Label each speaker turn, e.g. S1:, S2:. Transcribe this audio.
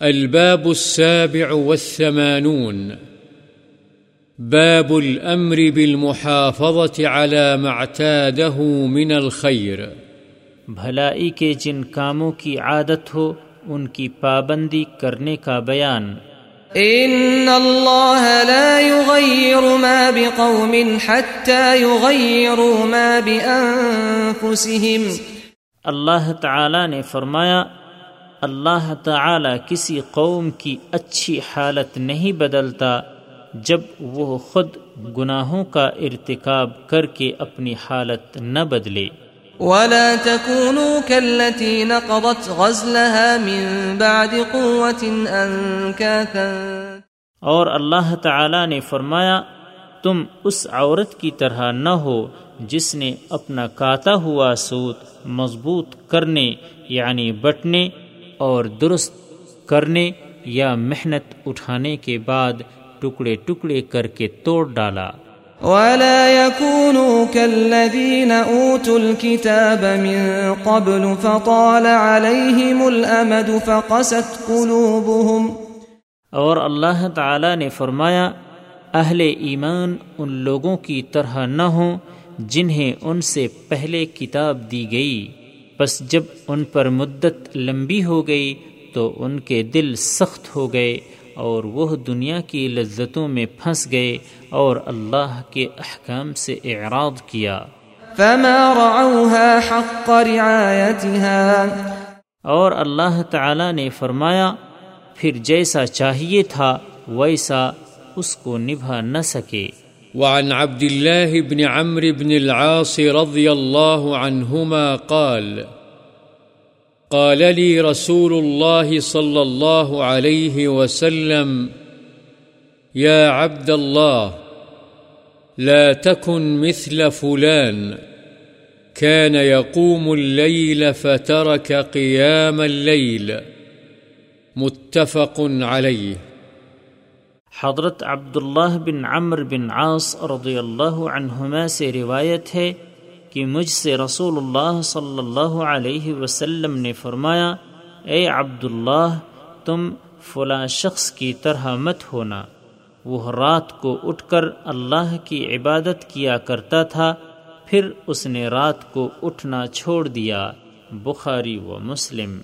S1: الباب السابع والثمانون. باب الأمر بالمحافظة على ما اعتاده من الخير.
S2: بھلائی کے جن کاموں کی عادت ہو ان کی پابندی کرنے کا بیان۔
S3: ان اللہ لا يغير ما بقوم حتى يغيروا ما بانفسهم
S2: اللہ تعالی نے فرمایا اللہ تعالی کسی قوم کی اچھی حالت نہیں بدلتا جب وہ خود گناہوں کا ارتکاب کر کے اپنی حالت نہ بدلے۔
S3: ولا تكونوا كالتي نقضت غزلها من بعد قوة أنكاثا۔
S2: اور اللہ تعالی نے فرمایا تم اس عورت کی طرح نہ ہو جس نے اپنا کاتا ہوا سوت مضبوط کرنے یعنی بٹنے اور درست کرنے یا محنت اٹھانے کے بعد ٹکڑے ٹکڑے کر کے توڑ ڈالا۔
S3: ولا يكونوا كالذين أوتوا الكتاب من قبل فطال عليهم الأمد فقست قلوبهم۔
S2: اور اللہ تعالی نے فرمایا اہل ایمان ان لوگوں کی طرح نہ ہوں جنہیں ان سے پہلے کتاب دی گئی۔ بس جب ان پر مدت لمبی ہو گئی تو ان کے دل سخت ہو گئے اور وہ دنیا کی لذتوں میں پھنس گئے اور اللہ کے احکام سے اعراض کیا۔
S3: فما رعوها حق رعایتها
S2: اور اللہ تعالی نے فرمایا پھر جیسا چاہیے تھا ویسا اس کو نبھا نہ سکے۔
S1: وعن عبد الله بن عمرو بن العاص رضي الله عنهما قال قال لي رسول الله صلى الله عليه وسلم، يا عبد الله، لا تكن مثل فلان، كان يقوم الليل فترك قيام الليل، متفق عليه.
S2: حضرت عبداللہ بن عمر بن عاص رضی اللہ عنہما سے روایت ہے کہ مجھ سے رسول اللہ صلی اللہ علیہ وسلم نے فرمایا، اے عبداللہ، تم فلاں شخص کی طرح مت ہونا۔ وہ رات کو اٹھ کر اللہ کی عبادت کیا کرتا تھا، پھر اس نے رات کو اٹھنا چھوڑ دیا۔ بخاری و مسلم۔